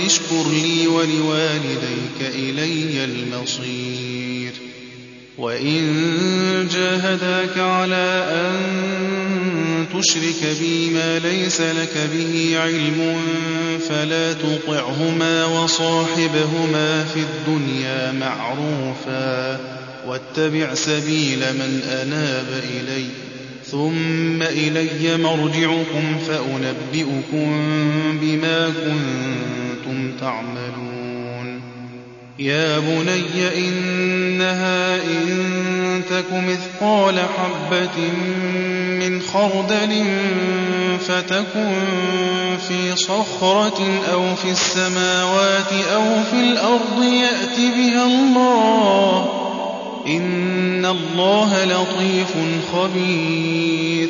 أن اشكر لي ولوالديك إلي المصير. وإن جاهداك على أن تشرك بي ما ليس لك به علم فلا تطعهما وصاحبهما في الدنيا معروفا واتبع سبيل من أناب إليّ. ثم إلي مرجعكم فأنبئكم بما كنتم تعملون. يا بني إنها إن تك مثقال حبة من خردل فتكن في صخرة أو في السماوات أو في الأرض يأت بها الله. إن الله لطيف خبير.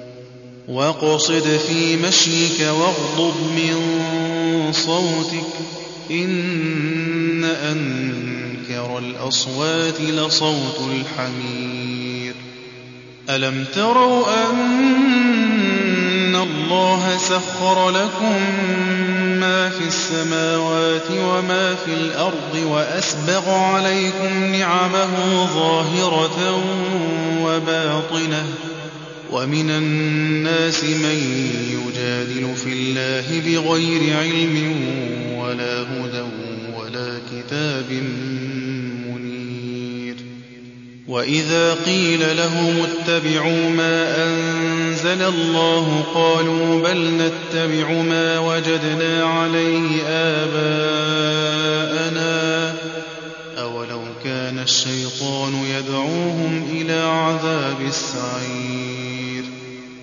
واقصد في مشيك واغضب من صوتك إن أنكر الأصوات لصوت الحمير ألم تروا أن الله سخر لكم ما في السماوات وما في الأرض وأسبغ عليكم نعمه ظاهرة وباطنة ومن الناس من يجادل في الله بغير علم ولا هدى ولا كتاب منير. وإذا قيل لهم اتبعوا ما أنزل الله قالوا بل نتبع ما وجدنا عليه آباءنا. أولو كان الشيطان يدعوهم إلى عذاب السعير.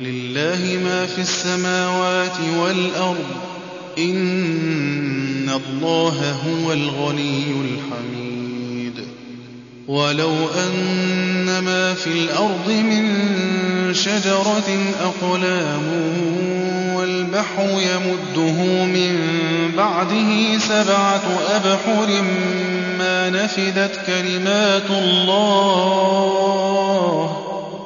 لله ما في السماوات والأرض إن الله هو الغني الحميد. ولو أن ما في الأرض من شجرة أقلام والبحر يمده من بعده سبعة أبحر ما نفدت كلمات الله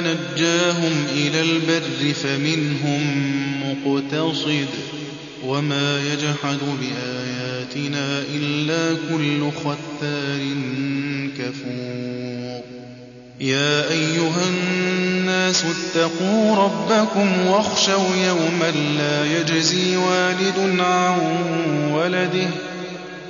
نجاهم إلى البر فمنهم مقتصد وما يجحد بآياتنا إلا كل ختار كفور يا أيها الناس اتقوا ربكم واخشوا يوما لا يجزي والد عن ولده